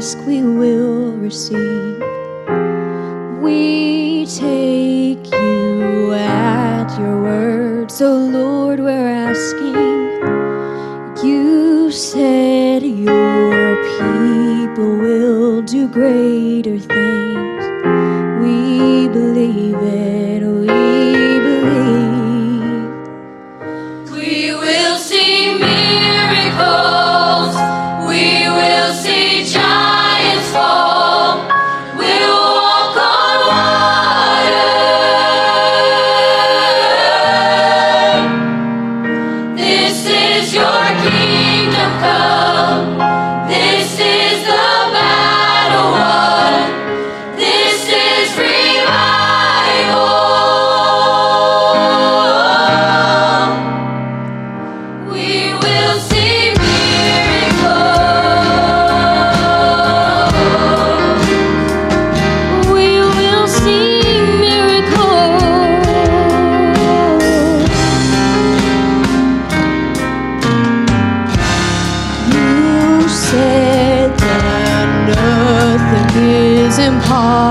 ask, we will receive. We take you at your word. So, Lord, we're asking. You said your people will do greater things. We believe it. kingdom come.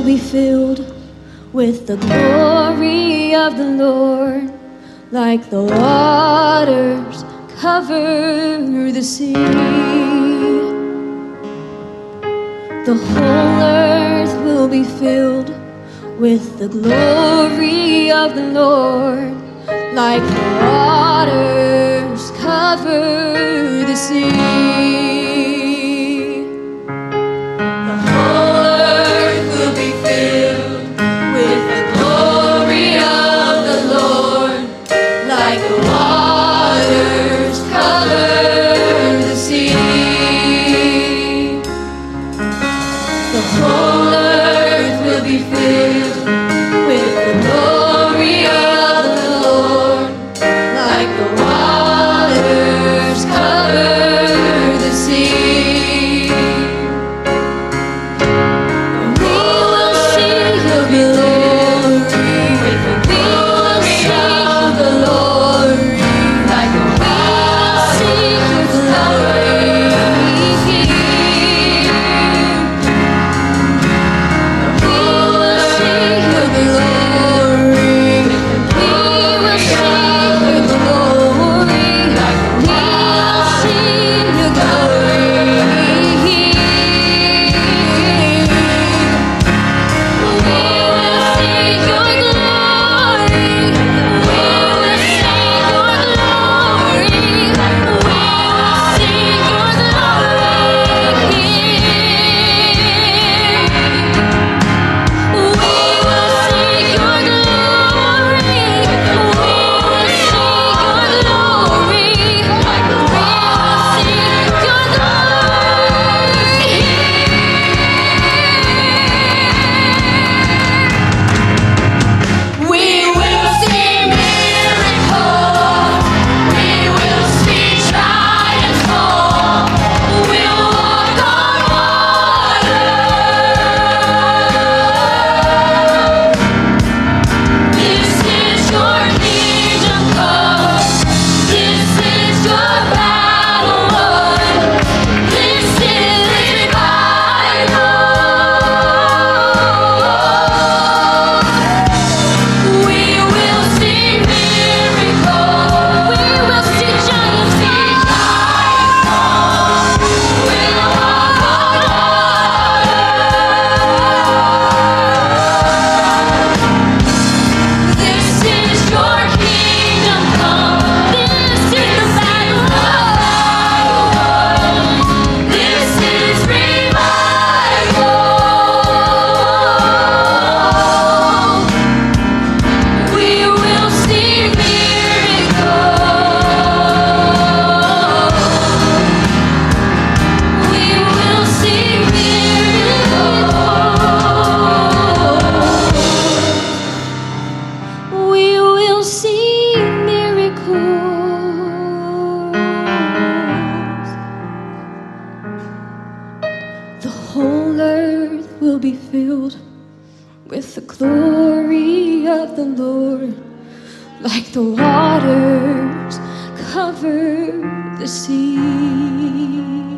Will be filled with the glory of the Lord, like the waters cover the sea. The whole earth will be filled with the glory of the Lord, like the waters cover the sea. The glory of the Lord, like the waters cover the sea.